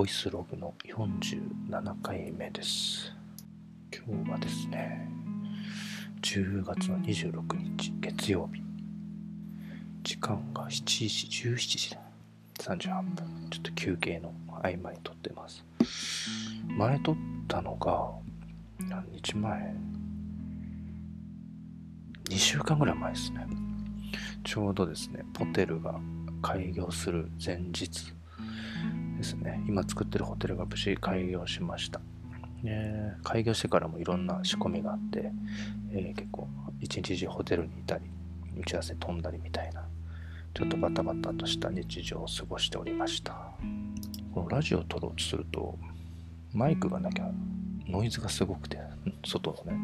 ボイスログの47回目です。今日はですね、10月の26日月曜日。時間が7時、17時だ。38分。ちょっと休憩の合間に撮ってます。前撮ったのが、何日前 ?2 週間ぐらい前ですね。ちょうどですね、ホテルが開業する前日ですね。今作ってるホテルが無事開業しました。ね、開業してからもいろんな仕込みがあって、えー結構一日中ホテルにいたり、打ち合わせ飛んだりみたいな、ちょっとバタバタとした日常を過ごしておりました。このラジオを撮ろうとすると、マイクがなきゃノイズがすごくて、外のね、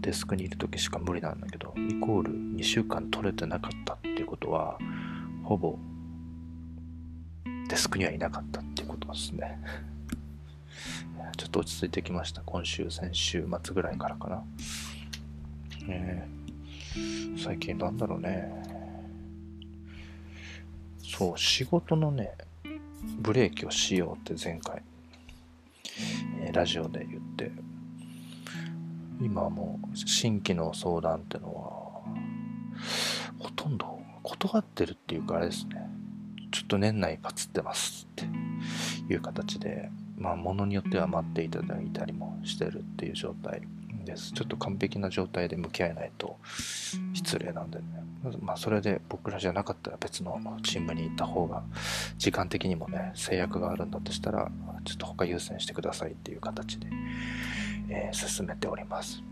デスクにいる時しか無理なんだけど、イコール2週間撮れてなかったっていうことは、ほぼデスクにはいなかったっていうことですね。ちょっと落ち着いてきました。今週、先週末ぐらいからかな。ねえ最近なんだろうね。そう、仕事のね、ブレーキをしようって前回、えーラジオで言って、今はもう新規の相談ってのは、ほとんど断ってるっていうかあれですね。ちょっと年内パツってますっていう形で、まあ、ものによっては待っていただいたりもしてるっていう状態です。ちょっと完璧な状態で向き合えないと失礼なんでね。まあ、それで僕らじゃなかったら別のチームに行った方が、時間的にもね、制約があるんだとしたら、ちょっと他優先してくださいっていう形で、えー進めております。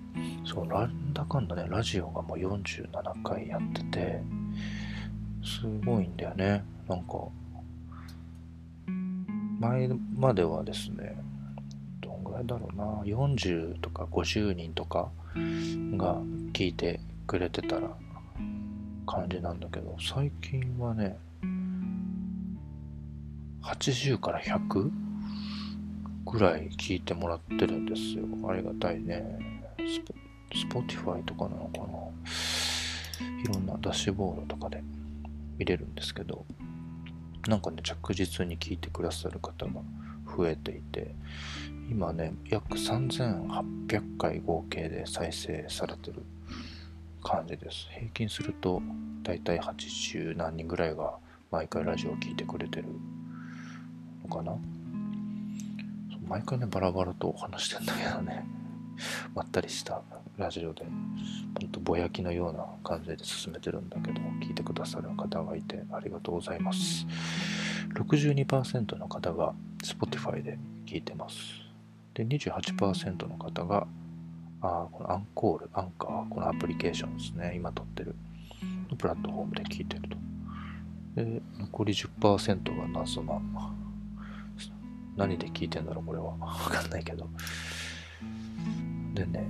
そう、なんだかんだね、ラジオがもう47回やってて、すごいんだよね。なんか、前まではですね、どんぐらいだろうな、40とか50人とかが聞いてくれてたら感じなんだけど、最近はね、80から100ぐらい聞いてもらってるんですよ。ありがたいね。スポ Spotify とかなのかないろんなダッシュボードとかで見れるんですけど、なんかね、着実に聞いてくださる方が増えていて、今ね、約3800回合計で再生されてる感じです。平均すると、だいたい80何人ぐらいが毎回ラジオを聞いてくれてるのかな。毎回ね、バラバラとお話してんだけどね、まったりしたラジオで、ほんとぼやきのような感じで進めてるんだけど、聞いてくださる方がいてありがとうございます。62%の方が Spotify で聞いてます。で、28%の方が、あこのアンコール、アンカー、このアプリケーションですね、今撮ってるプラットフォームで聞いてると。で、残り10%が謎な、何で聞いてんだろう、これは。わかんないけど。でね、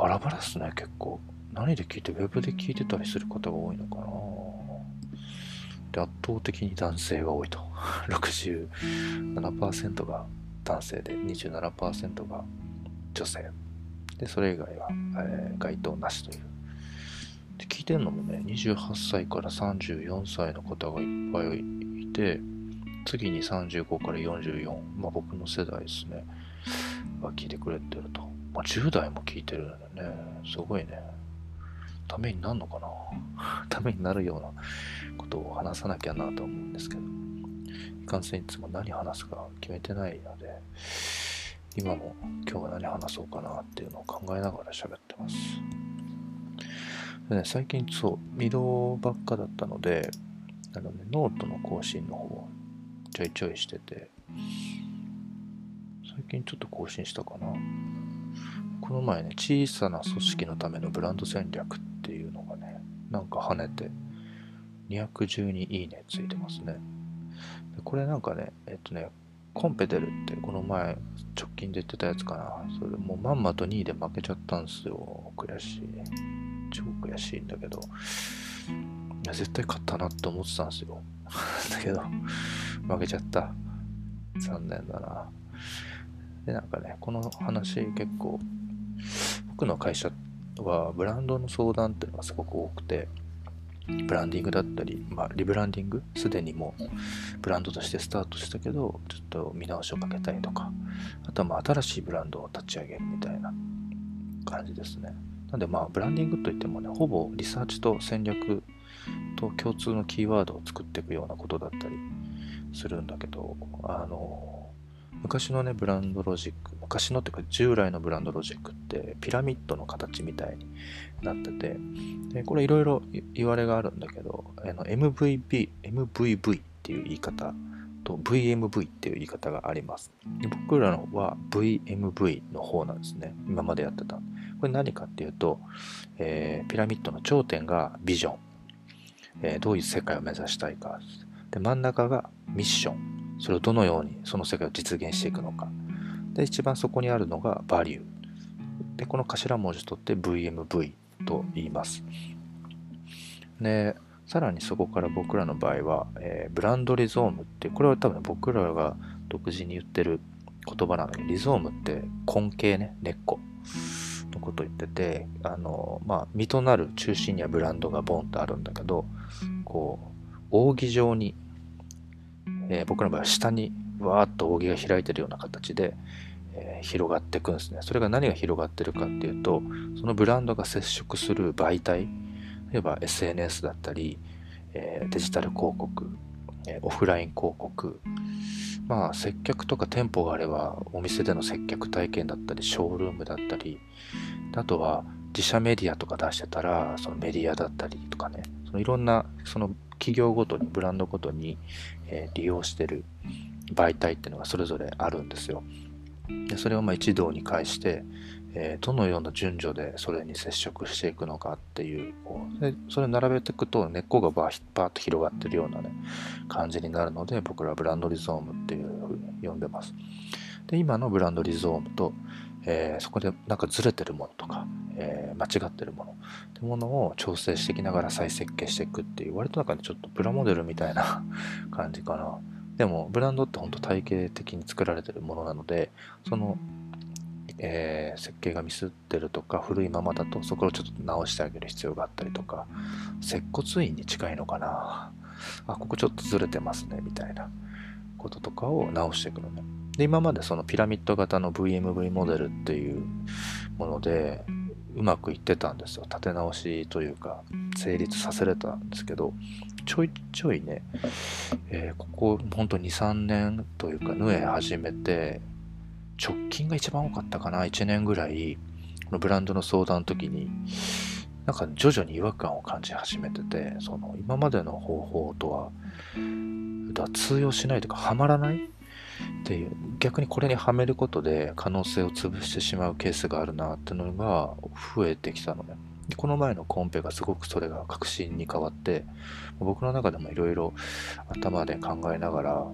バラバラっすね、結構。何で聞いて、ウェブで聞いてたりする方が多いのかな。で、圧倒的に男性が多いと。67%が男性で、27%が女性。で、それ以外は、えー該当なしという。で、聞いてるのもね、28歳から34歳の方がいっぱいいて、次に35から44、まあ僕の世代ですね、が聞いてくれてると。まあ10代も聞いてるんだよね。すごいね。ためになるのかな ためになるようなことを話さなきゃなと思うんですけど、いかんせんいつも何話すか決めてないので、今も今日は何話そうかなっていうのを考えながら喋ってます。でね、最近そう、未動ばっかだったので、あのね、ノートの更新の方をちょいちょいしてて、最近ちょっと更新したかな。この前ね、小さな組織のためのブランド戦略っていうのがね、なんか跳ねて、212いいねついてますね。でこれなんかね、えっとね、コンペ出るってこの前直近で言ってたやつかな。それもうまんまと2位で負けちゃったんですよ。悔しい。超悔しいんだけど。いや絶対勝ったなって思ってたんですよ。だけど、負けちゃった。残念だな。で、なんかね、この話結構、僕の会社はブランドの相談っていうのがすごく多くて、ブランディングだったり、まあ、リブランディング、すでにもうブランドとしてスタートしたけど、ちょっと見直しをかけたりとか、あとはまあ新しいブランドを立ち上げるみたいな感じですね。なんでまあ、ブランディングといってもね、ほぼリサーチと戦略と共通のキーワードを作っていくようなことだったりするんだけど、あの、昔のね、ブランドロジック、昔のっていうか従来のブランドロジックってピラミッドの形みたいになってて、でこれいろいろ言われがあるんだけど、MVB、MVV っていう言い方と VMV っていう言い方があります。で僕らのは VMV の方なんですね。今までやってた。これ何かっていうと、えー、ピラミッドの頂点がビジョン、えー、どういう世界を目指したいか。で、真ん中がミッション。それをどのようにその世界を実現していくのか。で、一番そこにあるのがバリュー。で、この頭文字取って VMV と言います。で、さらにそこから僕らの場合は、えー、ブランドリゾームってこれは多分僕らが独自に言ってる言葉なんだけど、リゾームって根茎ね、根っこのことを言ってて、あの、まあ、実となる中心にはブランドがボンとあるんだけど、こう、扇状にえー、僕の場合は下にわーっと扇が開いてるような形で、えー、広がっていくんですね。それが何が広がってるかっていうと、そのブランドが接触する媒体、例えば SNS だったり、えー、デジタル広告、えオフライン広告、まあ接客とか店舗があればお店での接客体験だったり、ショールームだったり、あとは自社メディアとか出してたら、そのメディアだったりとかね、そのいろんなその企業ごとに、ブランドごとに、え、利用してる媒体っていうのがそれぞれあるんですよ。でそれをまあ一堂に会して、えー、どのような順序でそれに接触していくのかっていうこうでそれを並べていくと根っこがバーバーッと広がってるようなね感じになるので僕らはブランドリゾームっていうふうに呼んでます。で今のブランドリゾームと、えー、そこでなんかずれてるものとか、えー、間違ってるものってものを調整していきながら再設計していくっていう割となんかねちょっとプラモデルみたいな 感じかなでもブランドって本当体系的に作られてるものなのでその、えー、設計がミスってるとか古いままだとそこをちょっと直してあげる必要があったりとか接骨院に近いのかな。あここちょっとずれてますねみたいなこととかを直していくのね。で今までそのピラミッド型の VMV モデルっていうものでうまくいってたんですよ。立て直しというか成立させれたんですけどちょいちょいね、えー、ここほんと23年というか縫え始めて直近が一番多かったかな1年ぐらいこのブランドの相談の時になんか徐々に違和感を感じ始めててその今までの方法とは通用しないというかはまらない？っていう逆にこれにはめることで可能性を潰してしまうケースがあるなっていうのが増えてきたのね。この前のコンペがすごくそれが確信に変わって僕の中でもいろいろ頭で考えながら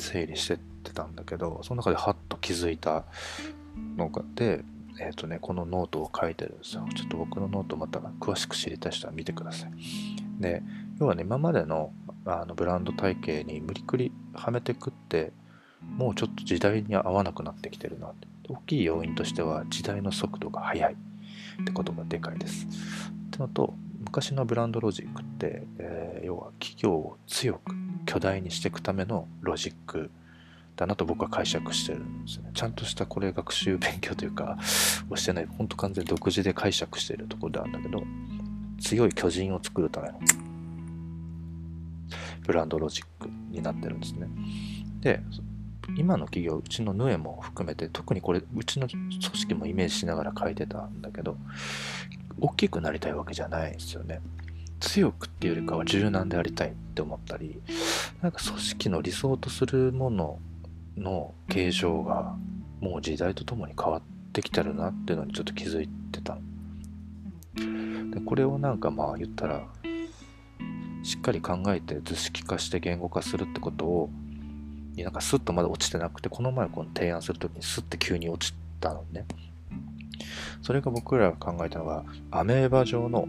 整理してってたんだけどその中でハッと気づいたのがでえっ、ー、とねこのノートを書いてるんですよ。ちょっと僕のノートまた詳しく知りたい人は見てください。で要はね今までのあのブランド体系に無理くりはめてくってもうちょっと時代に合わなくなってきてるなって。大きい要因としては時代の速度が速い。ってことがでかいです。ってのと昔のブランドロジックって、えー、要は企業を強く巨大にしていくためのロジックだなと僕は解釈してるんですね。ちゃんとしたこれ学習勉強というかをしてない、ほんと完全独自で解釈してるところなんだけど、強い巨人を作るためのブランドロジックになってるんですね。で、今の企業、うちのヌエも含めて、特にこれ、うちの組織もイメージしながら書いてたんだけど、大きくなりたいわけじゃないですよね。強くっていうよりかは柔軟でありたいって思ったり、なんか組織の理想とするものの形状がもう時代とともに変わってきてるなっていうのにちょっと気づいてた。でこれをなんかまあ言ったら、しっかり考えて図式化して言語化するってことをなんかスッとまだ落ちてなくて、この前この提案するときにスッて急に落ちたのね。それが僕らが考えたのが、アメーバ状の、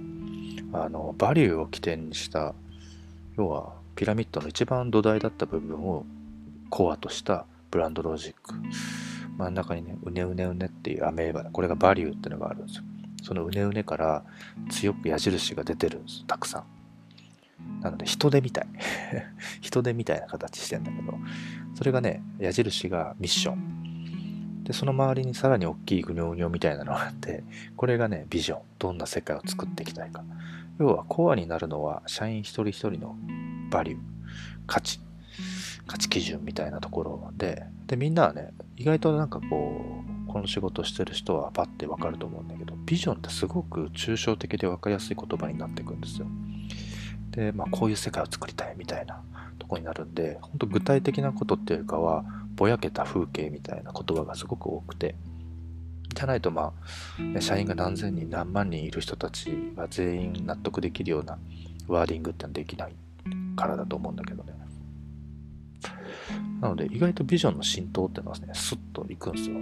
あの、バリューを起点にした、要はピラミッドの一番土台だった部分をコアとしたブランドロジック。真ん中にね、うねうねうねっていうアメーバ、これがバリューっていうのがあるんですよ。そのうねうねから強く矢印が出てるんですたくさん。なので人手みたい。人手みたいな形してんだけどそれがね矢印がミッション。でその周りにさらに大きいグニョグニョみたいなのがあってこれがねビジョン。どんな世界を作っていきたいか。要はコアになるのは社員一人一人のバリュー。価値。価値基準みたいなところ。ででみんなはね意外となんかこうこの仕事してる人はパッてわかると思うんだけどビジョンってすごく抽象的で分かりやすい言葉になっていくんですよ。で、まあ、こういう世界を作りたいみたいなとこになるんで本当具体的なことっていうかはぼやけた風景みたいな言葉がすごく多くて。じゃないとまあ社員が何千人何万人いる人たちが全員納得できるようなワーディングってのはできないからだと思うんだけどね。なので意外とビジョンの浸透っていうのはねスッといくんですよ。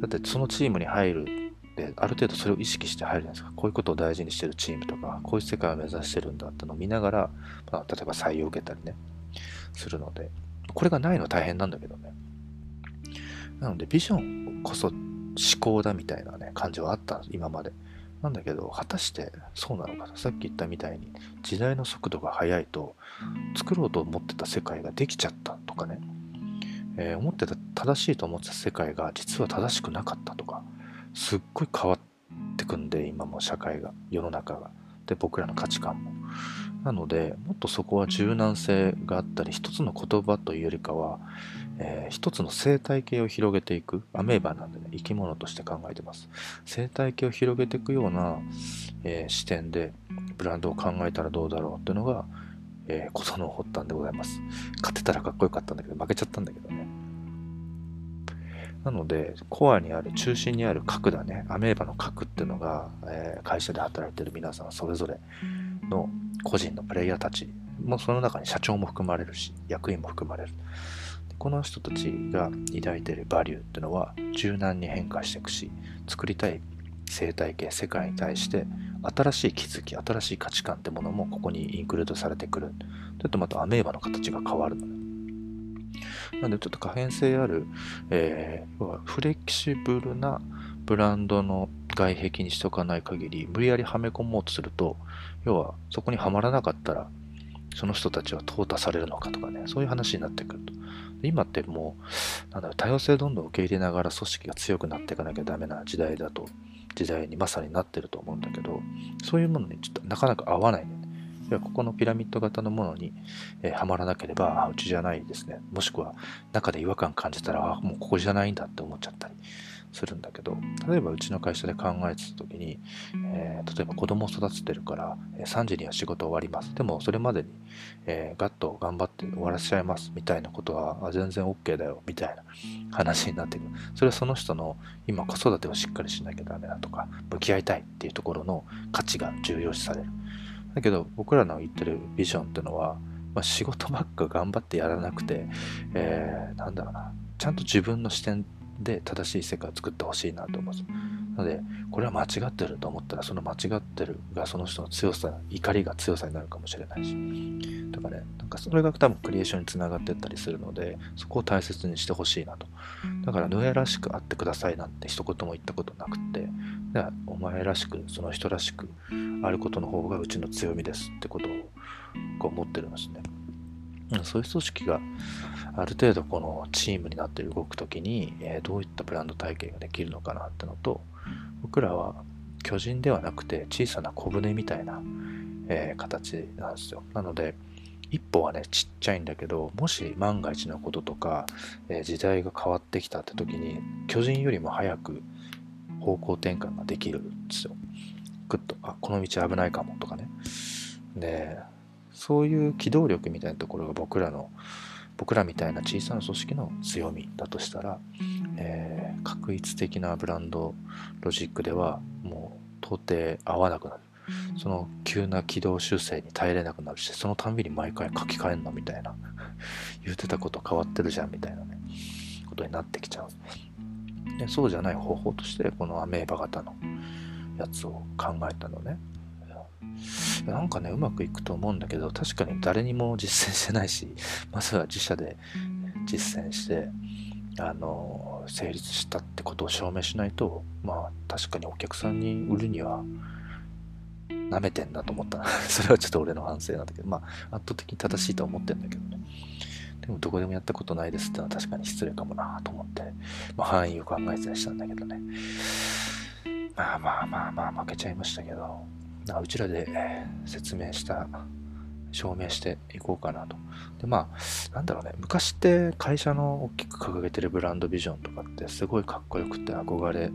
だってそのチームに入るである程度それを意識して入るじゃないですか。こういうことを大事にしてるチームとかこういう世界を目指してるんだってのを見ながら、まあ、例えば採用を受けたりねするので。これがないのは大変なんだけどね。なのでビジョンこそ思考だみたいなね感じはあった今まで。なんだけど果たしてそうなのかさっき言ったみたいに時代の速度が速いと作ろうと思ってた世界ができちゃったとかね、えー、思ってた正しいと思ってた世界が実は正しくなかったとか。すっごい変わってくんで今も社会が世の中が。で僕らの価値観も。なのでもっとそこは柔軟性があったり一つの言葉というよりかは、えー、一つの生態系を広げていく。アメーバなんでね生き物として考えてます。生態系を広げていくような、えー、視点でブランドを考えたらどうだろうっていうのが、えー、ことの発端でございます。勝てたらかっこよかったんだけど負けちゃったんだけどね。なので、コアにある、中心にある核だね、アメーバの核っていうのが、えー、会社で働いてる皆さんそれぞれの個人のプレイヤーたちもその中に社長も含まれるし、役員も含まれる。この人たちが抱いているバリューっていうのは柔軟に変化していくし、作りたい生態系、世界に対して新しい気づき、新しい価値観ってものもここにインクルードされてくる。ちょっとまたアメーバの形が変わるのね。なのでちょっと可変性ある、えー、フレキシブルなブランドの外壁にしとかない限り、無理やりはめ込もうとすると、要はそこにはまらなかったら、その人たちは淘汰されるのかとかね、そういう話になってくると。今ってもう、なんだろう、多様性どんどん受け入れながら組織が強くなっていかなきゃダメな時代だと、時代にまさになってると思うんだけど、そういうものにちょっとなかなか合わないね。ここのピラミッド型のものに、えー、はまらなければ、うちじゃないですね。もしくは中で違和感感じたら、あ、もうここじゃないんだって思っちゃったりするんだけど、例えばうちの会社で考えてた時に、えー、例えば子供を育ててるから、3時には仕事終わります。でもそれまでに、えー、ガッと頑張って終わらせちゃいますみたいなことは全然 OK だよみたいな話になってくる。それはその人の今子育てをしっかりしなきゃダメだとか、向き合いたいっていうところの価値が重要視される。だけど僕らの言ってるビジョンってのは、まあ、仕事ばっか頑張ってやらなくて、えー、なんだろうな、ちゃんと自分の視点で正しい世界を作ってほしいなと思います。なので、これは間違ってると思ったら、その間違ってるがその人の強さ、怒りが強さになるかもしれないし、とかね、なんかそれが多分クリエーションにつながってったりするので、そこを大切にしてほしいなと。だから、ヌエらしくあってくださいなんて一言も言ったことなくて、お前らしく、その人らしくあることの方がうちの強みですってことをこう思ってるんですね。そういう組織がある程度このチームになって動くときに、え、どういったブランド体系ができるのかなってのと、僕らは巨人ではなくて小さな小舟みたいな、え、形なんですよ。なので、一歩はね、ちっちゃいんだけど、もし万が一のこととか、え、時代が変わってきたって時に、巨人よりも早く方向転換ができるんですよ。ぐっと、あ、この道危ないかもとかね。で、そういう機動力みたいなところが僕らの、僕らみたいな小さな組織の強みだとしたら、えー、確一的なブランドロジックではもう到底合わなくなる。その急な軌道修正に耐えれなくなるし、そのたんびに毎回書き換えんのみたいな。言ってたこと変わってるじゃんみたいなね、ことになってきちゃう。でそうじゃない方法としてこのアメーバ型のやつを考えたのねなんかねうまくいくと思うんだけど確かに誰にも実践してないし まずは自社で実践してあの成立したってことを証明しないとまあ確かにお客さんに売るには舐めてんなと思った。それはちょっと俺の反省なんだけど、まあ、圧倒的に正しいとは思ってんだけどね。でも、どこでもやったことないですってのは確かに失礼かもなと思って、まあ、範囲を考えてたりしたんだけどね。まあまあまあまあ、負けちゃいましたけど、うちらで説明した、証明していこうかなと。で、まあ、なんだろうね、昔って会社の大きく掲げてるブランドビジョンとかってすごいかっこよくて憧れ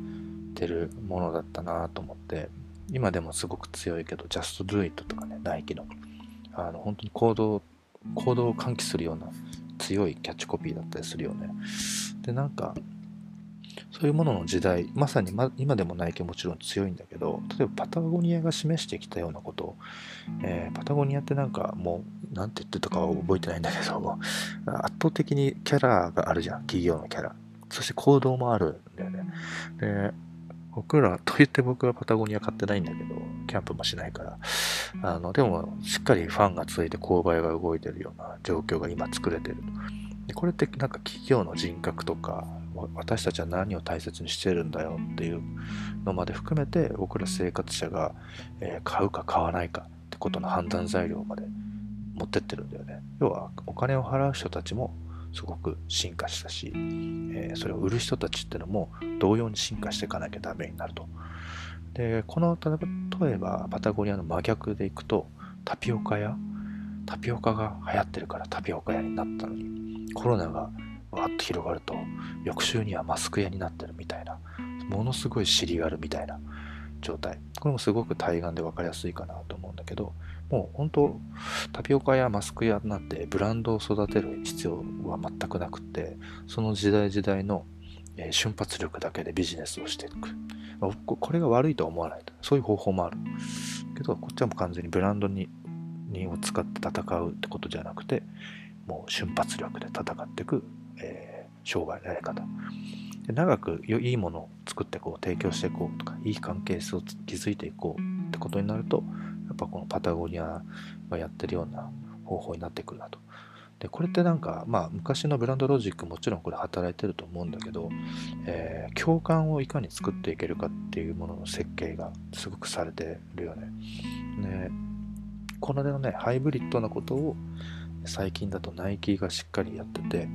てるものだったなと思って、今でもすごく強いけど、Just Do It とかね、ナイキの、あの、本当に行動、行動を喚起するような強いキャッチコピーだったりするよね。で、なんか、そういうものの時代、まさに、ま、今でもナイキもちろん強いんだけど、例えばパタゴニアが示してきたようなこと、えー、パタゴニアってなんかもう、なんて言ってたかは覚えてないんだけど、圧倒的にキャラがあるじゃん、企業のキャラ。そして行動もあるんだよね。で、僕ら、と言って僕はパタゴニア買ってないんだけど、キャンプもしないから、あの、でも、しっかりファンがついて購買が動いてるような状況が今作れてると。でこれってなんか企業の人格とか、私たちは何を大切にしてるんだよっていうのまで含めて、僕ら生活者が、えー、買うか買わないかってことの判断材料まで持ってってるんだよね。要は、お金を払う人たちもすごく進化したし、えー、それを売る人たちってのも同様に進化していかなきゃダメになると。で、この、例えばパタゴニアの真逆でいくと、タピオカ屋？タピオカが流行ってるからタピオカ屋になったのに、コロナがわっと広がると、翌週にはマスク屋になってるみたいな、ものすごい尻があるみたいな状態。これもすごく対岸で分かりやすいかなと思うんだけど、もう本当タピオカやマスク屋なってブランドを育てる必要は全くなくってその時代時代の、瞬発力だけでビジネスをしていく。これが悪いとは思わないそういう方法もある。けどこっちはもう完全にブランドににを使って戦うってことじゃなくてもう瞬発力で戦っていく、えー、商売のやり方で長くいいものを作ってこう提供していこうとかいい関係性を築いていこうってことになるとやっぱこのパタゴニアがやってるような方法になってくるなと。でこれってなんかまあ昔のブランドロジックもちろんこれ働いてると思うんだけど、えー、共感をいかに作っていけるかっていうものの設計がすごくされてるよね。ねこのねハイブリッドなことを最近だとナイキがしっかりやってて、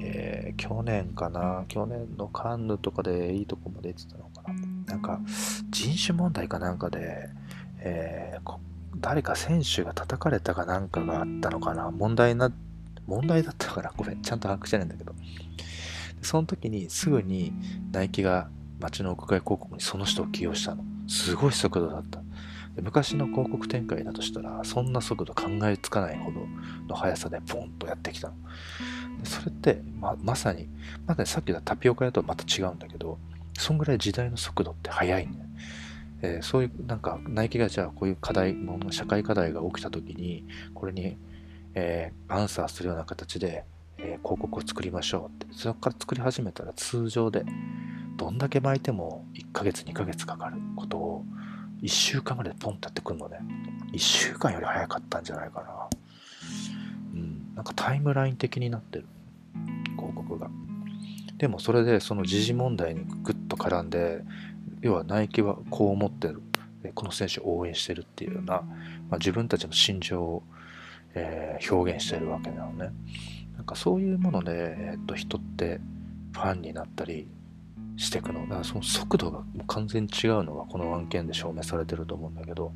えー、去年かな去年のカンヌとかでいいとこまで出てたのかななんか人種問題かなんかでえー、誰か選手が叩かれたかなんかがあったのかな問題な、問題だったかなごめん、ちゃんと把握してないんだけど。その時にすぐにナイキが街の屋外広告にその人を起用したの。すごい速度だった。昔の広告展開だとしたら、そんな速度考えつかないほどの速さでポンとやってきたの。それってま、まさに、まださっきのタピオカ屋とはまた違うんだけど、そんぐらい時代の速度って速いんだよ。えー、そういうなんかナイキがじゃあこういう課題社会課題が起きた時にこれに、えー、アンサーするような形で、えー、広告を作りましょうってそこから作り始めたら通常でどんだけ巻いても1ヶ月2ヶ月かかることを1週間ぐらいポンとやってくるのね。1週間より早かったんじゃないかな。うん。なんかタイムライン的になってる。広告が。でもそれでその時事問題にグッと絡んで要はナイキはこう思ってる。この選手を応援してるっていうような、まあ、自分たちの心情を、えー、表現してるわけなのね。なんかそういうもので、えー、っと人ってファンになったりしていくのだからその速度が完全に違うのがこの案件で証明されてると思うんだけど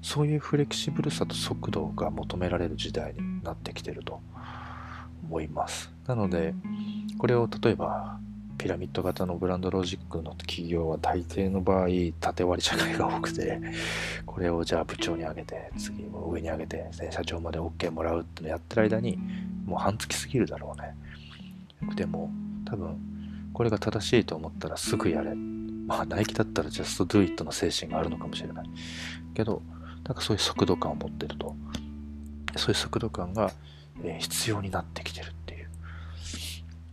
そういうフレキシブルさと速度が求められる時代になってきてると思います。なのでこれを例えばピラミッド型のブランドロジックの企業は大抵の場合縦割り社会が多くてこれをじゃあ部長に上げて次も上に上げて社長まで OK もらうってのやってる間にもう半月過ぎるだろうね。でも多分これが正しいと思ったらすぐやれ。まあナイキだったら just do it の精神があるのかもしれない。けどなんかそういう速度感を持ってると。そういう速度感が必要になってきてるっていう。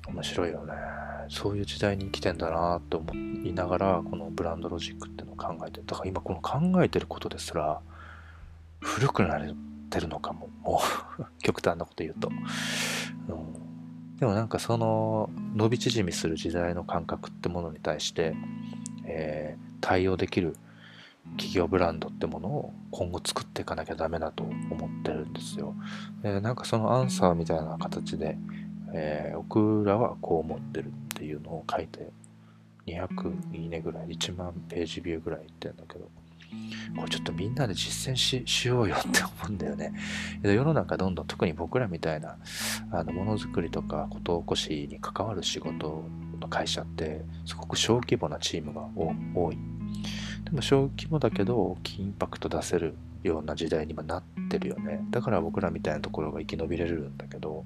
面白いよね。そういう時代に生きてんだなと思いながらこのブランドロジックっていうのを考えてだから今この考えてることですら古くなれてるのかも。もう 極端なこと言うと、うん、でもなんかその伸び縮みする時代の感覚ってものに対して、えー、対応できる、企業ブランドってものを今後作っていかなきゃダメだと思ってるんですよ。でなんかそのアンサーみたいな形で、えー、僕らはこう思ってるっていうのを書いて200いいねぐらい1万ページビューぐらいいってんだけどこれちょっとみんなで実践ししようよって思うんだよね。世の中どんどん特に僕らみたいなあのものづくりとかこと起こしに関わる仕事の会社ってすごく小規模なチームが多い。でも小規模だけど大きいインパクト出せるような時代にもなってるよね。だから僕らみたいなところが生き延びれるんだけど、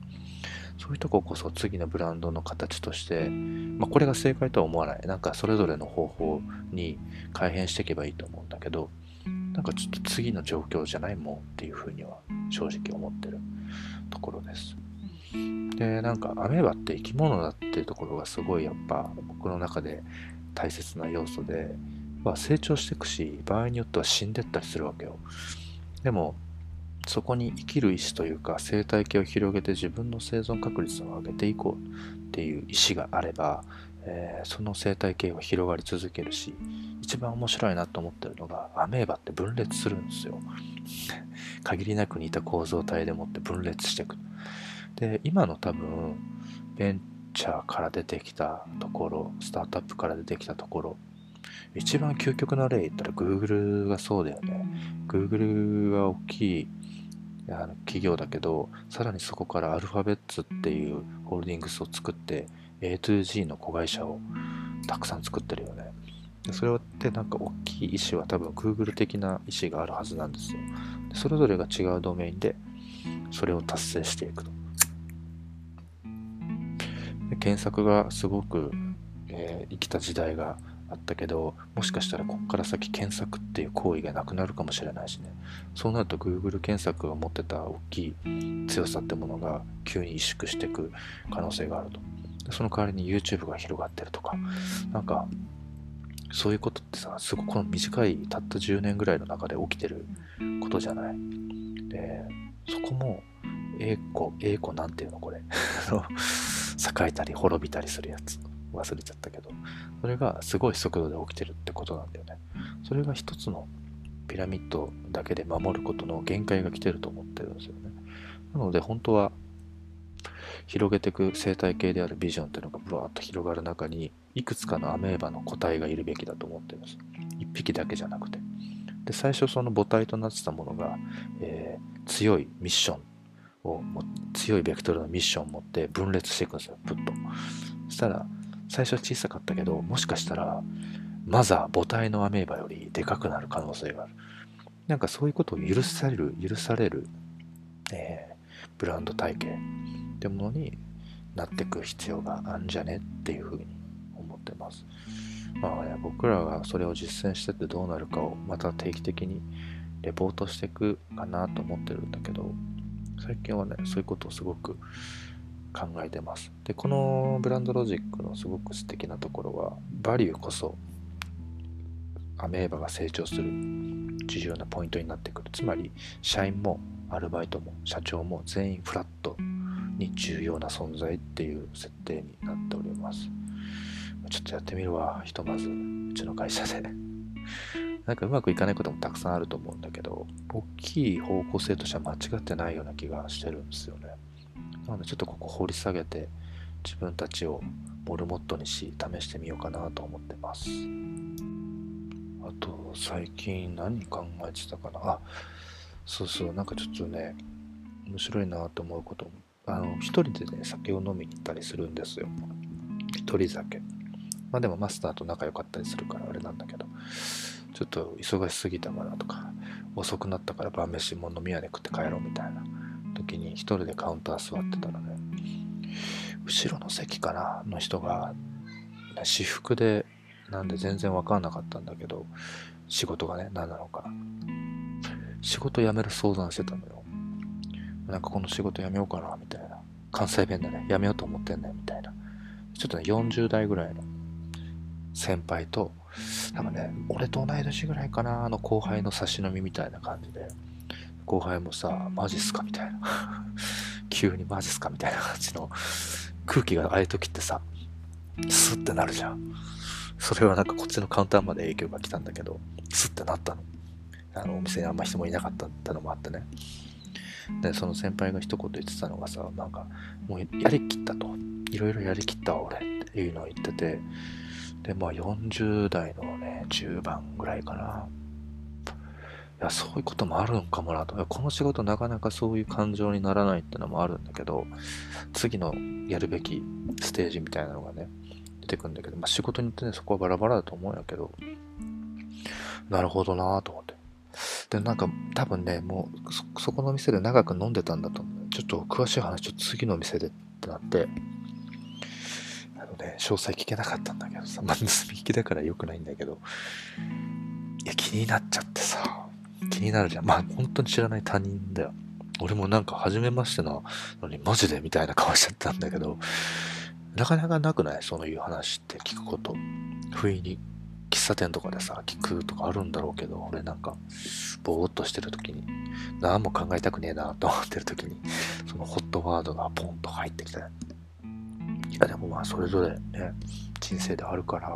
そういうとここそ次のブランドの形として、まあ、これが正解とは思わない。なんかそれぞれの方法に改変していけばいいと思うんだけど、なんかちょっと次の状況じゃないもんっていうふうには正直思ってるところです。で、なんかアメーバって生き物だっていうところがすごいやっぱ僕の中で大切な要素で、まあ、成長していくし、場合によっては死んでったりするわけよ。でも、そこに生きる意志というか生態系を広げて自分の生存確率を上げていこうっていう意志があれば、えー、その生態系は広がり続けるし一番面白いなと思ってるのがアメーバって分裂するんですよ。限りなく似た構造体でもって分裂していく。で今の多分ベンチャーから出てきたところスタートアップから出てきたところ一番究極の例言ったら Google がそうだよね。Google が大きいあの企業だけどさらにそこからアルファベッツっていうホールディングスを作って A to G の子会社をたくさん作ってるよね。それってなんか大きい意思は多分 Google 的な意思があるはずなんですよ。それぞれが違うドメインでそれを達成していくと。検索がすごく、えー、生きた時代があったけどもしかしたらここから先検索っていう行為がなくなるかもしれないしね。そうなると Google 検索が持ってた大きい強さってものが急に萎縮していく可能性があると。その代わりに YouTube が広がってるとか。なんかそういうことってさすごくこの短いたった10年ぐらいの中で起きてることじゃない？でそこも栄子栄子なんていうのこれ。栄えたり滅びたりするやつ。忘れちゃったけど、それがすごい速度で起きてるってことなんだよね。それが一つのピラミッドだけで守ることの限界が来てると思ってるんですよね。なので本当は広げていく生態系であるビジョンっていうのがブワーッと広がる中にいくつかのアメーバの個体がいるべきだと思ってるんです。一匹だけじゃなくて。で、最初その母体となってたものが、えー、強いミッションを強いベクトルのミッションを持って分裂していくんですよ、プッと。そしたら、最初は小さかったけど、もしかしたら、マザー、母体のアメーバよりでかくなる可能性がある。なんかそういうことを許される、許される、えー、ブランド体系ってものになっていく必要があるんじゃねっていうふうに思ってます。まあね、僕らがそれを実践しててどうなるかをまた定期的にレポートしていくかなと思ってるんだけど、最近はね、そういうことをすごく考えてます。で、このブランドロジックのすごく素敵なところは、バリューこそアメーバが成長する重要なポイントになってくる。つまり、社員もアルバイトも社長も全員フラットに重要な存在っていう設定になっております。ちょっとやってみるわ、ひとまず、うちの会社で。なんかうまくいかないこともたくさんあると思うんだけど、大きい方向性としては間違ってないような気がしてるんですよね。なのでちょっとここ掘り下げて自分たちをモルモットにし試してみようかなと思ってます。あと最近何考えてたかな？あそうそう。なんかちょっとね面白いなと思うことあの一人でね酒を飲みに行ったりするんですよ。一人酒。まあでもマスターと仲良かったりするからあれなんだけど。ちょっと忙しすぎたかなとか遅くなったから晩飯も飲み屋で食って帰ろうみたいな。時に一人でカウンター座ってたらね後ろの席かなの人が私服でなんで全然分かんなかったんだけど仕事がね何なのか。仕事辞める相談してたのよ。なんかこの仕事辞めようかなみたいな。関西弁でね。辞めようと思ってんねみたいな。ちょっとね40代ぐらいの先輩と多分ね俺と同い年ぐらいかなあの後輩の差し飲みみたいな感じで。後輩もさ、マジっすかみたいな。急にマジっすかみたいな感じの空気がああいう時ってさ、スッてなるじゃん。それはなんかこっちのカウンターまで影響が来たんだけど、スッてなったの。あの、お店にあんま人もいなかったってのもあってね。で、その先輩が一言言ってたのがさ、なんか、もうやりきったと。いろいろやりきったわ、俺っていうのを言ってて、で、まあ40代のね、中盤ぐらいかな。や、そういうこともあるんかもなと。この仕事なかなかそういう感情にならないってのもあるんだけど、次のやるべきステージみたいなのがね、出てくんだけど、まあ仕事によってね、そこはバラバラだと思うんやけど、なるほどなぁと思って。で、なんか多分ね、もうそ、そこの店で長く飲んでたんだと思う。ちょっと詳しい話、ちょっと次の店でってなって、あのね、詳細聞けなかったんだけどさ、まあ、盗み聞きだから良くないんだけど、いや、気になっちゃってさ、気になるじゃん。まあ、本当に知らない他人だよ。俺もなんか初めましてなのにマジでみたいな顔しちゃったんだけど、なかなかなくない？そういう話って聞くこと。不意に喫茶店とかでさ、聞くとかあるんだろうけど、俺なんか、ぼーっとしてる時に、何も考えたくねえなと思ってる時に、そのホットワードがポンと入ってきて、いやでもまあそれぞれね、人生であるから、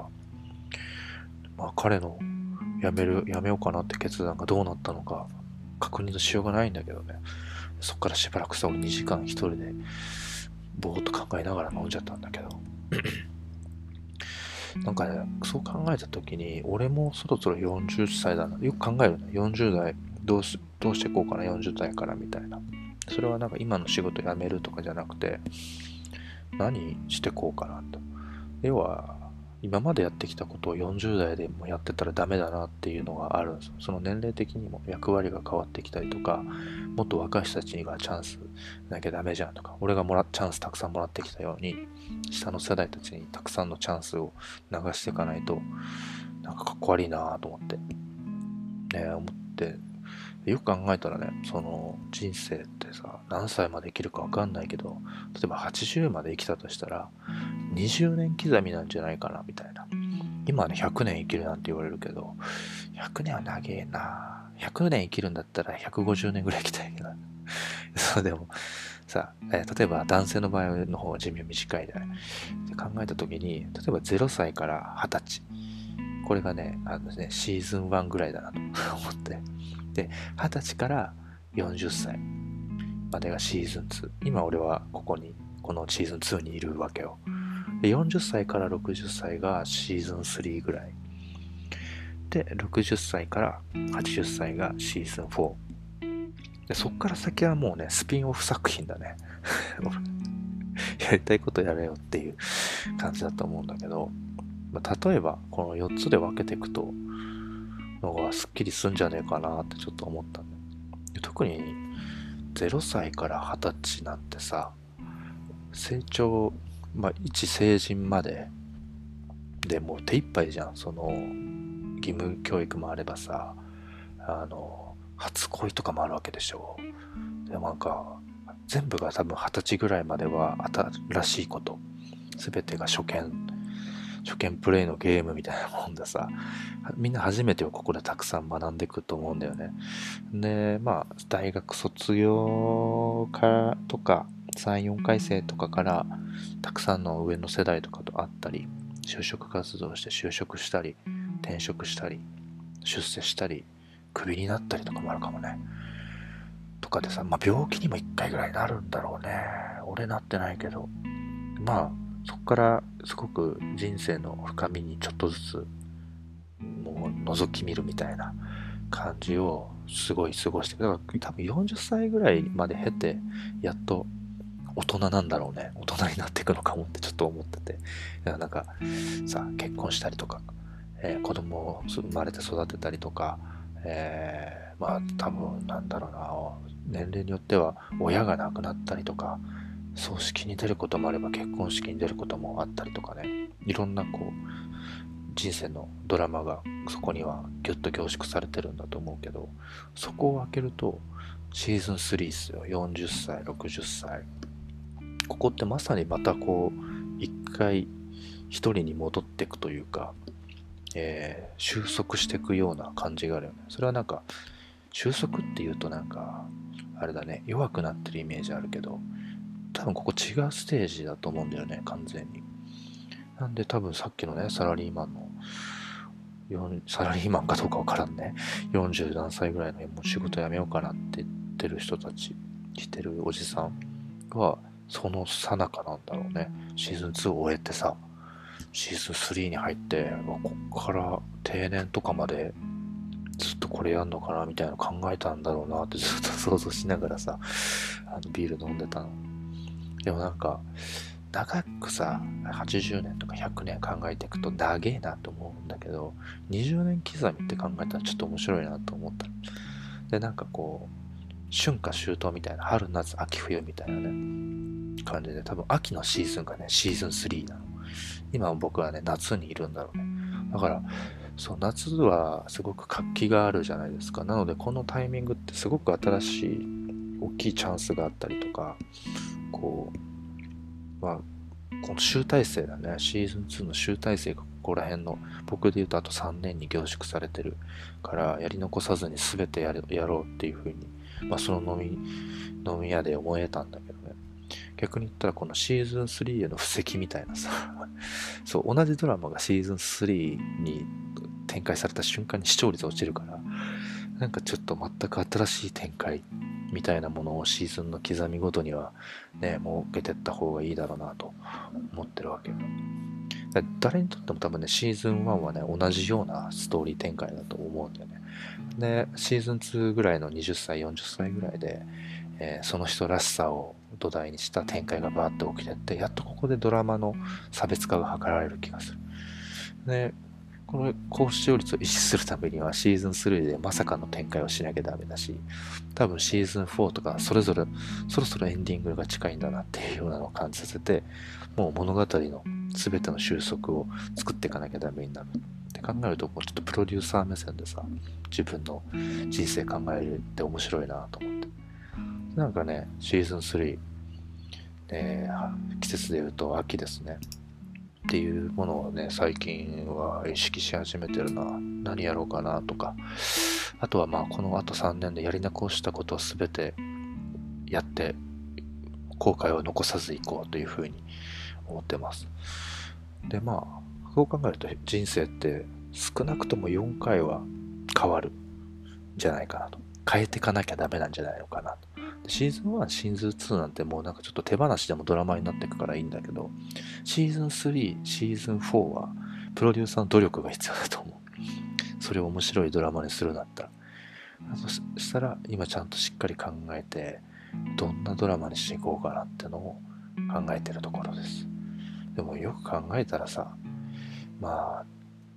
まあ彼の辞める、辞めようかなって決断がどうなったのか、確認のしようがないんだけどね、そっからしばらくさ、俺2時間一人で、ぼーっと考えながら飲んじゃったんだけど、なんかね、そう考えた時に、俺もそろそろ40歳だな。よく考えるね。40代どうす、どうしていこうかな、40代からみたいな。それはなんか今の仕事辞めるとかじゃなくて、何してこうかなと。要は、今までやってきたことを40代でもやってたらダメだなっていうのがあるんですよ。その年齢的にも役割が変わってきたりとか、もっと若い人たちにはチャンスなきゃダメじゃんとか、俺がもらチャンスたくさんもらってきたように、下の世代たちにたくさんのチャンスを流していかないと、なんかかっこ悪いなと思って、ね、思って、よく考えたらね、その人生ってさ、何歳まで生きるかわかんないけど、例えば80まで生きたとしたら、20年刻みなんじゃないかな、みたいな。今ね、100年生きるなんて言われるけど、100年は長えな100年生きるんだったら150年ぐらい生きたいけど。そうでも、さ、えー、例えば男性の場合の方が寿命短いで、考えた時に、例えば0歳から20歳。これがね、あのね、シーズン1ぐらいだなと 思って。で、20歳から40歳までがシーズン2。今俺はここに、このシーズン2にいるわけよ。で、40歳から60歳がシーズン3ぐらい。で、60歳から80歳がシーズン4。でそっから先はもうね、スピンオフ作品だね。やりたいことやれよっていう感じだと思うんだけど、まあ、例えばこの4つで分けていくと、のがすっきりすんじゃねえかなってちょっと思ったんで。特に0歳から20歳なんてさ、成長、まあ一成人まででもう手一杯じゃん。その義務教育もあればさ、あの、初恋とかもあるわけでしょ。でもなんか全部が多分二十歳ぐらいまでは新しいこと。全てが初見初見プレイのゲームみたいなもんでさ。みんな初めてをここでたくさん学んでいくと思うんだよね。でまあ大学卒業からとか34回生とかからたくさんの上の世代とかと会ったり就職活動して就職したり転職したり出世したりクビになったりとかもあるかもね。とかでさ、まあ、病気にも1回ぐらいなるんだろうね。俺なってないけど。まあ、そっからすごく人生の深みにちょっとずつ、もう覗き見るみたいな感じをすごい過ごしてだから多分40歳ぐらいまで経て、やっと大人なんだろうね。大人になっていくのかもってちょっと思ってて。なんか、さ、結婚したりとか、えー、子供を生まれて育てたりとか、えー、まあ多分なんだろうな年齢によっては親が亡くなったりとか葬式に出ることもあれば結婚式に出ることもあったりとかねいろんなこう人生のドラマがそこにはギュッと凝縮されてるんだと思うけどそこを開けるとシーズン3っすよ40歳60歳ここってまさにまたこう一回一人に戻っていくというかえー、収束していくような感じがあるよね。それはなんか、収束っていうとなんか、あれだね、弱くなってるイメージあるけど、多分ここ違うステージだと思うんだよね、完全に。なんで多分さっきのね、サラリーマンのサラリーマンかどうかわからんね。40何歳ぐらいのもう仕事辞めようかなって言ってる人たち、来てるおじさんは、そのさなかなんだろうね。シーズン2を終えてさ、シーズン3に入って、こっから定年とかまでずっとこれやんのかなみたいなの考えたんだろうなってずっと想像しながらさ、あのビール飲んでたの。でもなんか、長くさ、80年とか100年考えていくと長えなと思うんだけど、20年刻みって考えたらちょっと面白いなと思った。で、なんかこう、春夏秋冬みたいな、春夏秋冬みたいなね、感じで、多分秋のシーズンがね、シーズン3なの。今僕はね、夏にいるんだろうね。だから、そう、夏はすごく活気があるじゃないですか。なので、このタイミングってすごく新しい、大きいチャンスがあったりとか、こう、まあ、この集大成だね。シーズン2の集大成がここら辺の、僕で言うとあと3年に凝縮されてるから、やり残さずに全てやるやろうっていうふうに、まあ、その飲み、飲み屋で思えたんだけど。逆に言ったらこのシーズン3への布石みたいなさ、そう、同じドラマがシーズン3に展開された瞬間に視聴率落ちるから、なんかちょっと全く新しい展開みたいなものをシーズンの刻みごとにはね、設けてった方がいいだろうなと思ってるわけよ。誰にとっても多分ね、シーズン1はね、同じようなストーリー展開だと思うんだよね。で、シーズン2ぐらいの20歳、40歳ぐらいで、えー、その人らしさを土台にした展開がバーって起きてって、やっとここでドラマの差別化が図られる気がする。で、この高視聴率を維持するためにはシーズン3でまさかの展開をしなきゃダメだし、多分シーズン4とかそれぞれそろそろエンディングが近いんだなっていうようなのを感じさせて、もう物語の全ての収束を作っていかなきゃダメになる。って考えると、もうちょっとプロデューサー目線でさ、自分の人生考えるって面白いなと思って。なんかね、シーズン3、えー、季節で言うと秋ですね。っていうものをね、最近は意識し始めてるな。何やろうかなとか。あとはまあ、このあと3年でやり残したことを全てやって、後悔を残さずいこうというふうに思ってます。で、まあ、そう考えると人生って少なくとも4回は変わるんじゃないかなと。変えていかなきゃダメなんじゃないのかなと。シーズン1、シーズン2なんてもうなんかちょっと手放しでもドラマになっていくからいいんだけど、シーズン3、シーズン4はプロデューサーの努力が必要だと思う。それを面白いドラマにするんだったら。そしたら今ちゃんとしっかり考えて、どんなドラマにしていこうかなってのを考えてるところです。でもよく考えたらさ、まあ、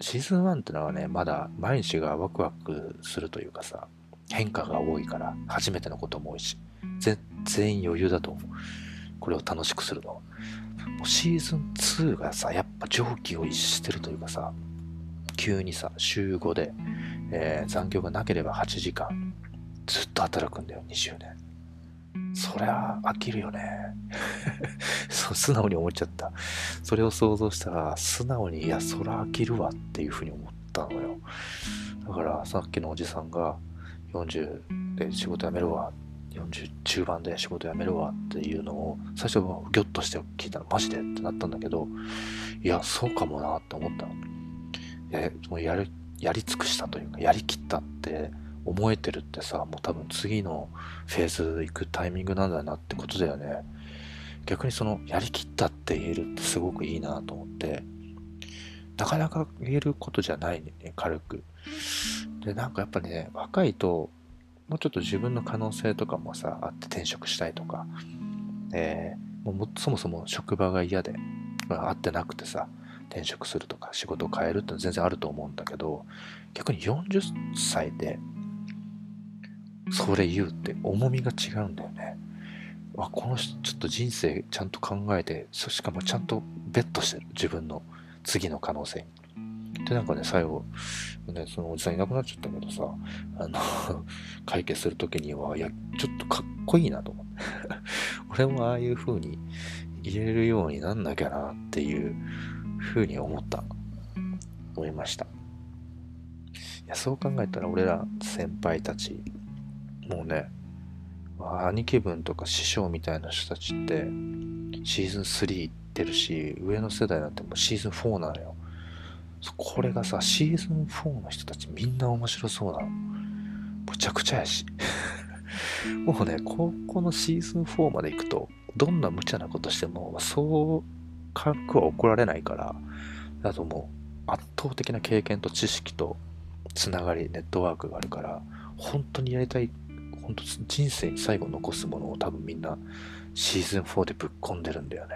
シーズン1ってのはね、まだ毎日がワクワクするというかさ、変化が多いから、初めてのことも多いし、全員余裕だと思う。これを楽しくするの。もうシーズン2がさ、やっぱ常軌を逸してるというかさ、急にさ、週5で、えー、残業がなければ8時間、ずっと働くんだよ、20年。そりゃ飽きるよね。そう、素直に思っちゃった。それを想像したら、素直に、いや、そりゃ飽きるわっていうふうに思ったのよ。だから、さっきのおじさんが、40で仕事辞めるわ。40中盤で仕事辞めるわっていうのを最初はギョッとして聞いたらマジで？ってなったんだけどいやそうかもなって思ったの。やもうやるやり尽くしたというかやりきったって思えてるってさもう多分次のフェーズ行くタイミングなんだなってことだよね。逆にそのやりきったって言えるってすごくいいなと思って。なかなか言えることじゃないね軽く。で、なんかやっぱりね、若いと、もうちょっと自分の可能性とかもさ、あって転職したいとか、えー、もうそもそも職場が嫌で、まあ、ってなくてさ、転職するとか仕事を変えるって全然あると思うんだけど、逆に40歳で、それ言うって重みが違うんだよね。あ、この人ちょっと人生ちゃんと考えて、しかもちゃんとベットしてる。自分の次の可能性に。で、なんかね、最後、ね、そのおじさんいなくなっちゃったけどさ、あの 解決するときには、いや、ちょっとかっこいいなと思って。俺もああいう風に入れるようになんなきゃなっていう風に思った。思いました。いや、そう考えたら俺ら先輩たち、もうね、兄貴分とか師匠みたいな人たちって、シーズン3行ってるし、上の世代なんてもうシーズン4なのよ。これがさ、シーズン4の人たちみんな面白そうなの。むちゃくちゃやし。もうね、ここのシーズン4まで行くと、どんな無茶なことしても、そう軽くは怒られないから、あともう圧倒的な経験と知識とつながり、ネットワークがあるから、本当にやりたい、本当人生に最後残すものを多分みんなシーズン4でぶっ込んでるんだよね。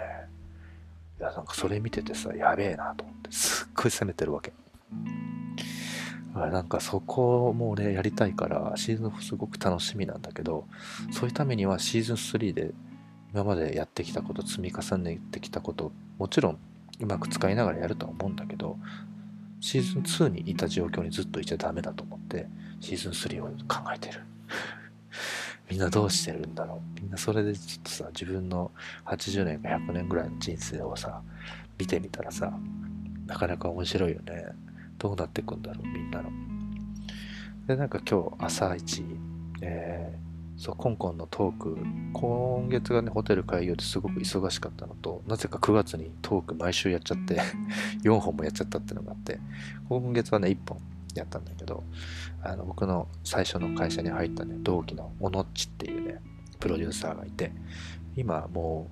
いや、なんかそれ見ててさ、やべえなと思って、すっごい攻めてるわけ。なんかそこも俺やりたいからシーズン4すごく楽しみなんだけどそういうためにはシーズン3で今までやってきたこと積み重ねてきたこともちろんうまく使いながらやるとは思うんだけどシーズン2にいた状況にずっといちゃダメだと思ってシーズン3を考えてるみんなどうしてるんだろう？みんなそれでちょっとさ自分の80年か100年ぐらいの人生をさ見てみたらさなかなか面白いよね。どうなってくんだろう、みんなの。で、なんか今日朝一、えー、そう、コンコンのトーク、今月がね、ホテル開業ですごく忙しかったのと、なぜか9月にトーク毎週やっちゃって 4本もやっちゃったっていうのがあって、今月はね、1本。やったんだけど、あの、僕の最初の会社に入ったね、同期のおのっちっていうね、プロデューサーがいて、今も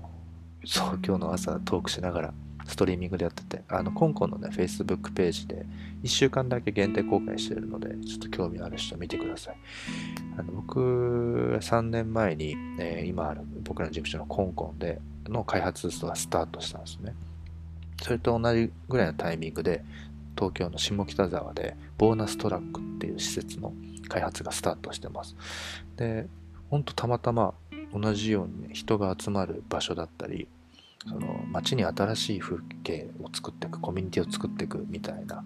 う、そう、今日の朝トークしながら、ストリーミングでやってて、あの、コンコンのね、Facebook ページで1週間だけ限定公開してるので、ちょっと興味ある人見てください。あの僕、3年前に、えー、今ある僕らの事務所のコンコンでの開発ストがスタートしたんですね。それと同じぐらいのタイミングで、東京の下北沢でボーナストラックっていう施設の開発がスタートしてます。で、ほんとたまたま同じように、ね、人が集まる場所だったり、その街に新しい風景を作っていくコミュニティを作っていくみたいな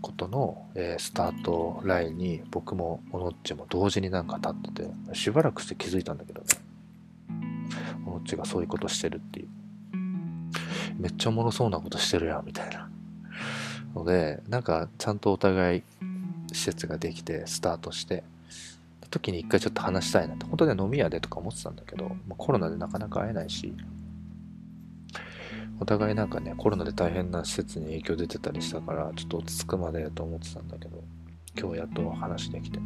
ことの、えー、スタートラインに僕もおのっちも同時になんか立っててしばらくして気づいたんだけどね。おのっちがそういうことしてるっていう。めっちゃおもろそうなことしてるやんみたいな。のでなんかちゃんとお互い施設ができてスタートして時に一回ちょっと話したいなって本当に飲み屋でとか思ってたんだけど、まあ、コロナでなかなか会えないしお互いなんかね、コロナで大変な施設に影響出てたりしたから、ちょっと落ち着くまでと思ってたんだけど、今日やっと話できて。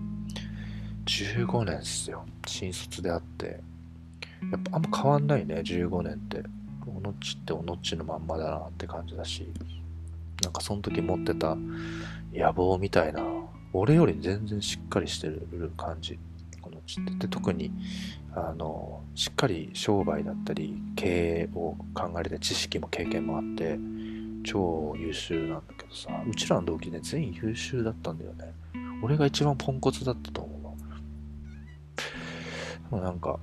15年っすよ。新卒であって。やっぱあんま変わんないね、15年って。おのっちっておのっちのまんまだなって感じだし、なんかその時持ってた野望みたいな、俺より全然しっかりしてる感じ。このちって特にあのしっかり商売だったり経営を考えて知識も経験もあって超優秀なんだけどさうちらの同期ね全員優秀だったんだよね俺が一番ポンコツだったと思うでもなんか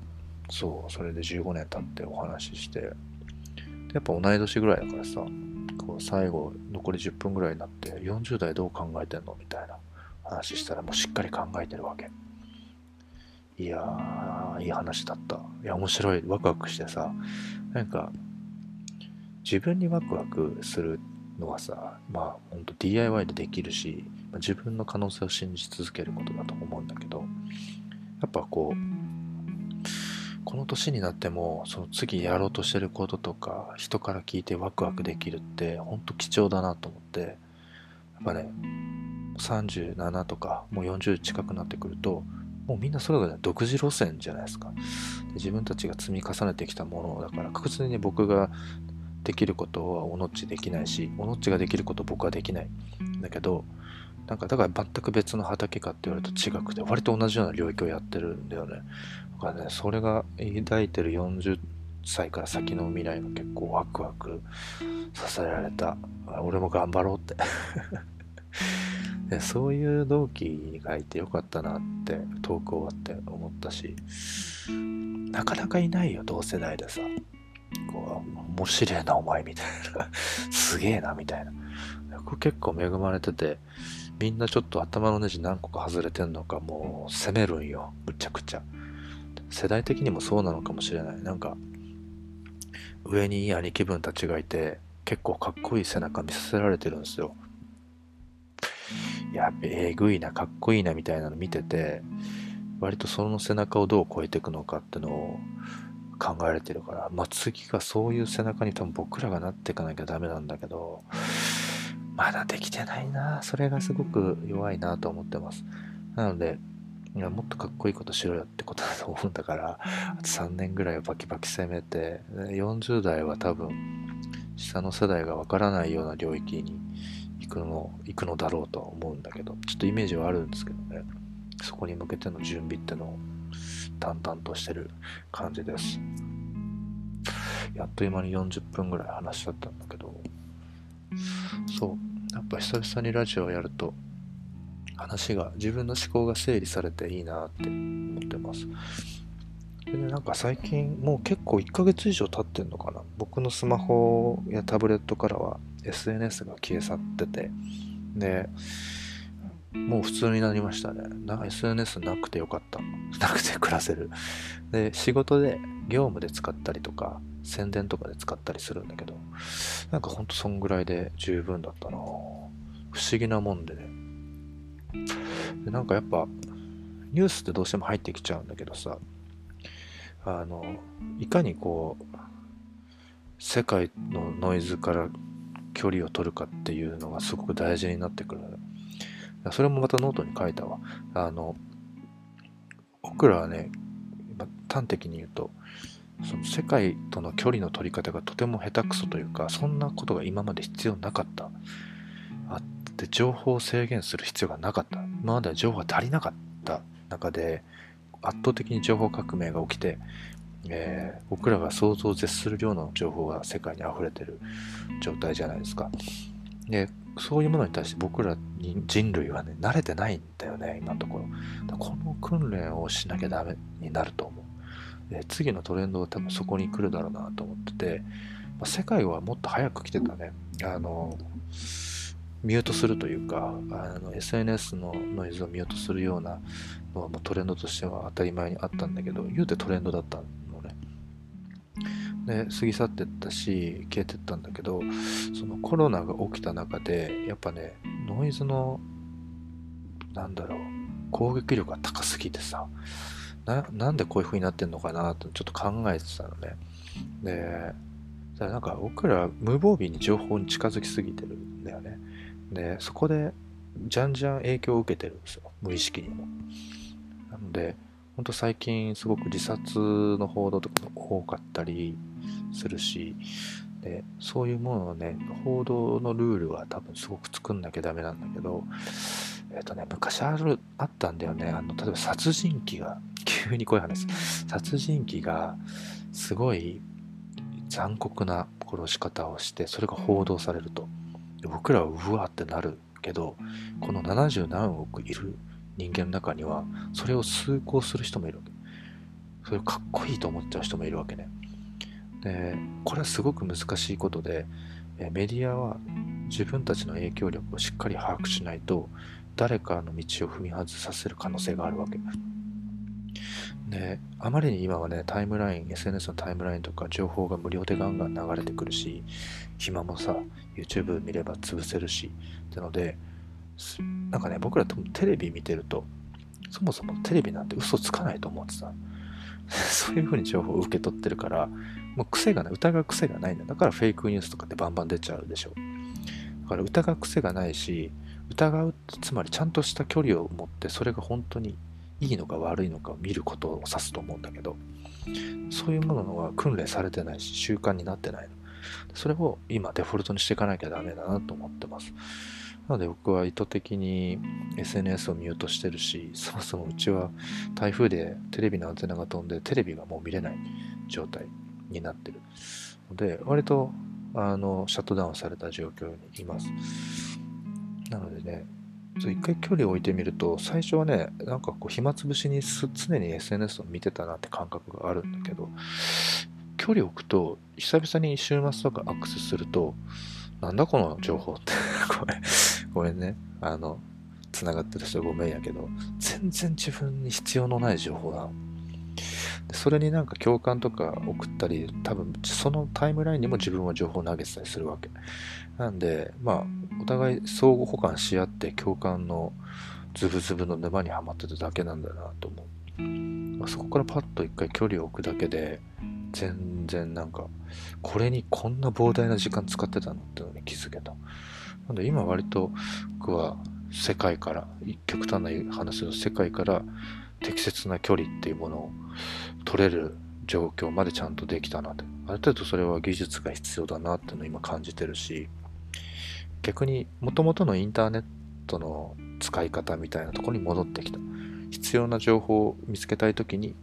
そうそれで15年経ってお話ししてやっぱ同い年ぐらいだからさこう最後残り10分ぐらいになって40代どう考えてんのみたいな話したらもうしっかり考えてるわけいやー、いい話だった。いや、面白い。ワクワクしてさ、なんか、自分にワクワクするのはさ、まあ、ほんと DIY でできるし、まあ、自分の可能性を信じ続けることだと思うんだけど、やっぱこう、この年になっても、その次やろうとしてることとか、人から聞いてワクワクできるって、ほん。と貴重だなと思って、やっぱね、37とか、もう40近くなってくると、もうみんなそれぞれ独自路線じゃないですか。で自分たちが積み重ねてきたものだから確実に僕ができることはおのっちできないしおのっちができること僕はできない。だけどなんかだから全く別の畑かって言われると違くて割と同じような領域をやってるんだよね。だかねそれが抱いてる40歳から先の未来が結構ワクワクさせられた。俺も頑張ろうって。そういう同期がいてよかったなってトーク終わって思ったしなかなかいないよ同世代でさ。こう面白いなお前みたいな。すげえなみたいな。僕結構恵まれててみんなちょっと頭のネジ何個か外れてんのかもう攻めるんよむちゃくちゃ。世代的にもそうなのかもしれないなんか上に兄貴分たちがいて結構かっこいい背中見させられてるんですよやべえぐいな、かっこいいなみたいなの見てて、割とその背中をどう超えていくのかってのを考えられてるから、まあ次がそういう背中に多分僕らがなっていかなきゃダメなんだけど、まだできてないな。それがすごく弱いなと思ってます。なので、いやもっとかっこいいことしろよってことだと思うんだから、あと3年ぐらいバキバキ攻めて、40代は多分、下の世代がわからないような領域に行くの、行くのだろうとは思うんだけど、ちょっとイメージはあるんですけどね。そこに向けての準備ってのを淡々としてる感じです。やっと今に40分ぐらい話しちゃったんだけど、そう、やっぱ久々にラジオをやると、話が、自分の思考が整理されていいなって思ってます。でね、なんか最近、もう結構1ヶ月以上経ってんのかな。僕のスマホやタブレットからは SNS が消え去ってて、で、もう普通になりましたね。な SNS なくてよかった。なくて暮らせる。で、仕事で業務で使ったりとか、宣伝とかで使ったりするんだけど、なんかほんとそんぐらいで十分だったな不思議なもんでね。でなんかやっぱ、ニュースってどうしても入ってきちゃうんだけどさ、あの、いかにこう、世界のノイズから距離を取るかっていうのがすごく大事になってくる。それもまたノートに書いたわ。あの、僕らはね、端的に言うと、その世界との距離の取り方がとても下手くそというか、そんなことが今まで必要なかった。あって情報を制限する必要がなかった。今まで情報が足りなかった中で、圧倒的に情報革命が起きて、えー、僕らが想像を絶する量の情報が世界に溢れてる状態じゃないですか。で、そういうものに対して僕ら人類はね、慣れてないんだよね、今のところ。この訓練をしなきゃダメになると思う。で次のトレンドは多分そこに来るだろうなと思ってて、まあ、世界はもっと早く来てたね。あの、ミュートするというか、あの SNS のノイズをミュートするようなのはもうトレンドとしては当たり前にあったんだけど、言うてトレンドだったのね。で過ぎ去ってったし消えてったんだけどそのコロナが起きた中でやっぱねノイズのなんだろう攻撃力が高すぎてさななんでこういう風になってんのかなとちょっと考えてたのね。でだからなんか僕ら無防備に情報に近づきすぎてるんだよね。でそこでじゃんじゃん影響を受けてるんですよ無意識にもなのでほんと最近すごく自殺の報道とかも多かったりするし、でそういうものをね、報道のルールは多分すごく作んなきゃダメなんだけど、えっ、ー、とね、昔ある、あったんだよね。あの、例えば殺人鬼が、急にこういう話、殺人鬼がすごい残酷な殺し方をして、それが報道されると。僕らはうわってなるけど、この70何億いる人間の中には、それを崇高する人もいるわけ。それをかっこいいと思っちゃう人もいるわけね。でこれはすごく難しいことでメディアは自分たちの影響力をしっかり把握しないと誰かの道を踏み外させる可能性があるわけであまりに今はねタイムライン SNS のタイムラインとか情報が無料でガンガン流れてくるし暇もさ YouTube 見れば潰せるしってのでなんかね僕らテレビ見てるとそもそもテレビなんて嘘つかないと思ってた そういう風に情報を受け取ってるからもう癖がない、疑う癖がないんだ。だからフェイクニュースとかってバンバン出ちゃうでしょ。だから疑う癖がないし、疑うつまりちゃんとした距離を持ってそれが本当にいいのか悪いのかを見ることを指すと思うんだけど、そういうものは訓練されてないし、習慣になってないの。それを今デフォルトにしていかなきゃダメだなと思ってます。なので僕は意図的に SNS をミュートしてるし、そもそもうちは台風でテレビのアンテナが飛んでテレビがもう見れない状態になってるので、割と、あの、シャットダウンされた状況にいます。なのでね、一回距離を置いてみると、最初はね、なんかこう、暇つぶしに常に SNS を見てたなって感覚があるんだけど、距離を置くと、久々に週末とかアクセスすると、なんだこの情報って ごめん、ごめんね。あの、繋がってる人ごめんやけど、全然自分に必要のない情報なの。それになんか共感とか送ったり、多分そのタイムラインにも自分は情報を投げてたりするわけ。なんで、まあ、お互い相互補完し合って共感のズブズブの沼にはまってただけなんだなと思う。まあ、そこからパッと一回距離を置くだけで、全然なんか、これにこんな膨大な時間使ってたのってのに気づけた。なんで今割と僕は世界から極端な話する世界から適切な距離っていうものを取れる状況までちゃんとできたなってある程度それは技術が必要だなっていうのを今感じてるし逆にもともとのインターネットの使い方みたいなとこに戻ってきた必要な情報を見つけたい時に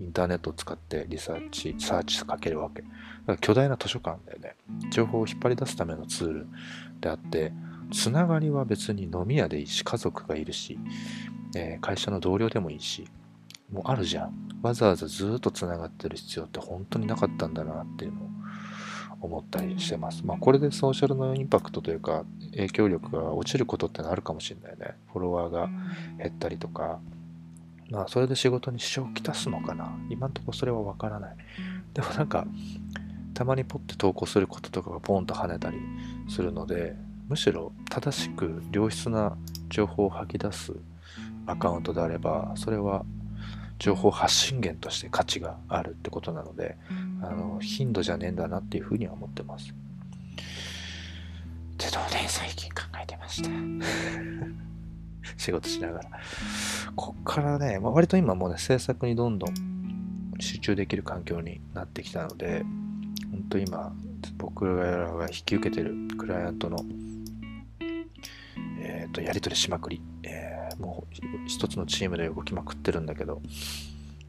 インターネットを使ってリサーチサーチかけるわけだから巨大な図書館だよね情報を引っ張り出すためのツールであってつながりは別に飲み屋でいいし家族がいるし、えー、会社の同僚でもいいしもうあるじゃんわざわざずっとつながってる必要って本当になかったんだなっていうのを思ったりしてます。まあこれでソーシャルのインパクトというか影響力が落ちることってのあるかもしれないね。フォロワーが減ったりとか、まあそれで仕事に支障をきたすのかな。今んとこそれはわからない。でもなんかたまにポッて投稿することとかがポンと跳ねたりするので、むしろ正しく良質な情報を吐き出すアカウントであれば、それは情報発信源として価値があるってことなので、あの頻度じゃねえんだなっていうふうには思ってます。ってのをね、最近考えてました。仕事しながら。こっからね、まあ、割と今もうね、制作にどんどん集中できる環境になってきたので、本当今、僕らが引き受けてるクライアントの、えーと、やり取りしまくり、えー、もう一つのチームで動きまくってるんだけど、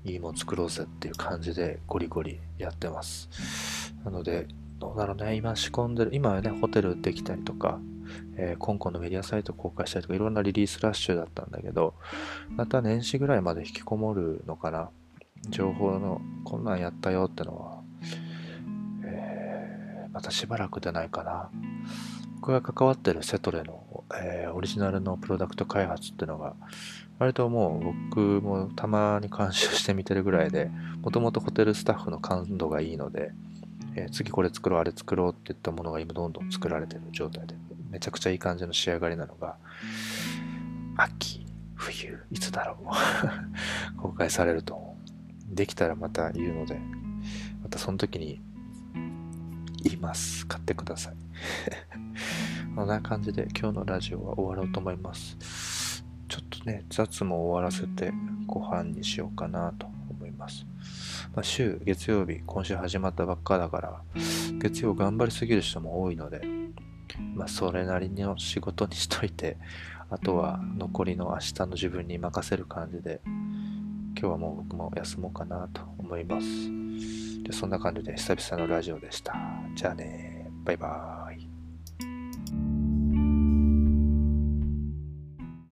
いいもん作ろうぜっていう感じでゴリゴリやってます。なので、どうだろうね、今仕込んでる、今はね、ホテルできたりとか、えー、香港のメディアサイト公開したりとか、いろんなリリースラッシュだったんだけど、また年始ぐらいまで引きこもるのかな。情報の、こんなんやったよってのは、えー、またしばらく出ないかな。僕が関わってるセトレの、えー、オリジナルのプロダクト開発っていうのが、割ともう僕もたまに監修してみてるぐらいで、もともとホテルスタッフの感度がいいので、えー、次これ作ろう、あれ作ろうっていったものが今どんどん作られてる状態で、めちゃくちゃいい感じの仕上がりなのが、秋、冬、いつだろう 公開されるとできたらまた言うので、またその時に言います。買ってください。こんな感じで今日のラジオは終わろうと思います。ちょっとね、雑も終わらせてご飯にしようかなと思います。まあ、週、月曜日、今週始まったばっかだから、月曜頑張りすぎる人も多いので、まあ、それなりの仕事にしといて、あとは残りの明日の自分に任せる感じで、今日はもう僕も休もうかなと思います。でそんな感じで久々のラジオでした。じゃあね、バイバーイ。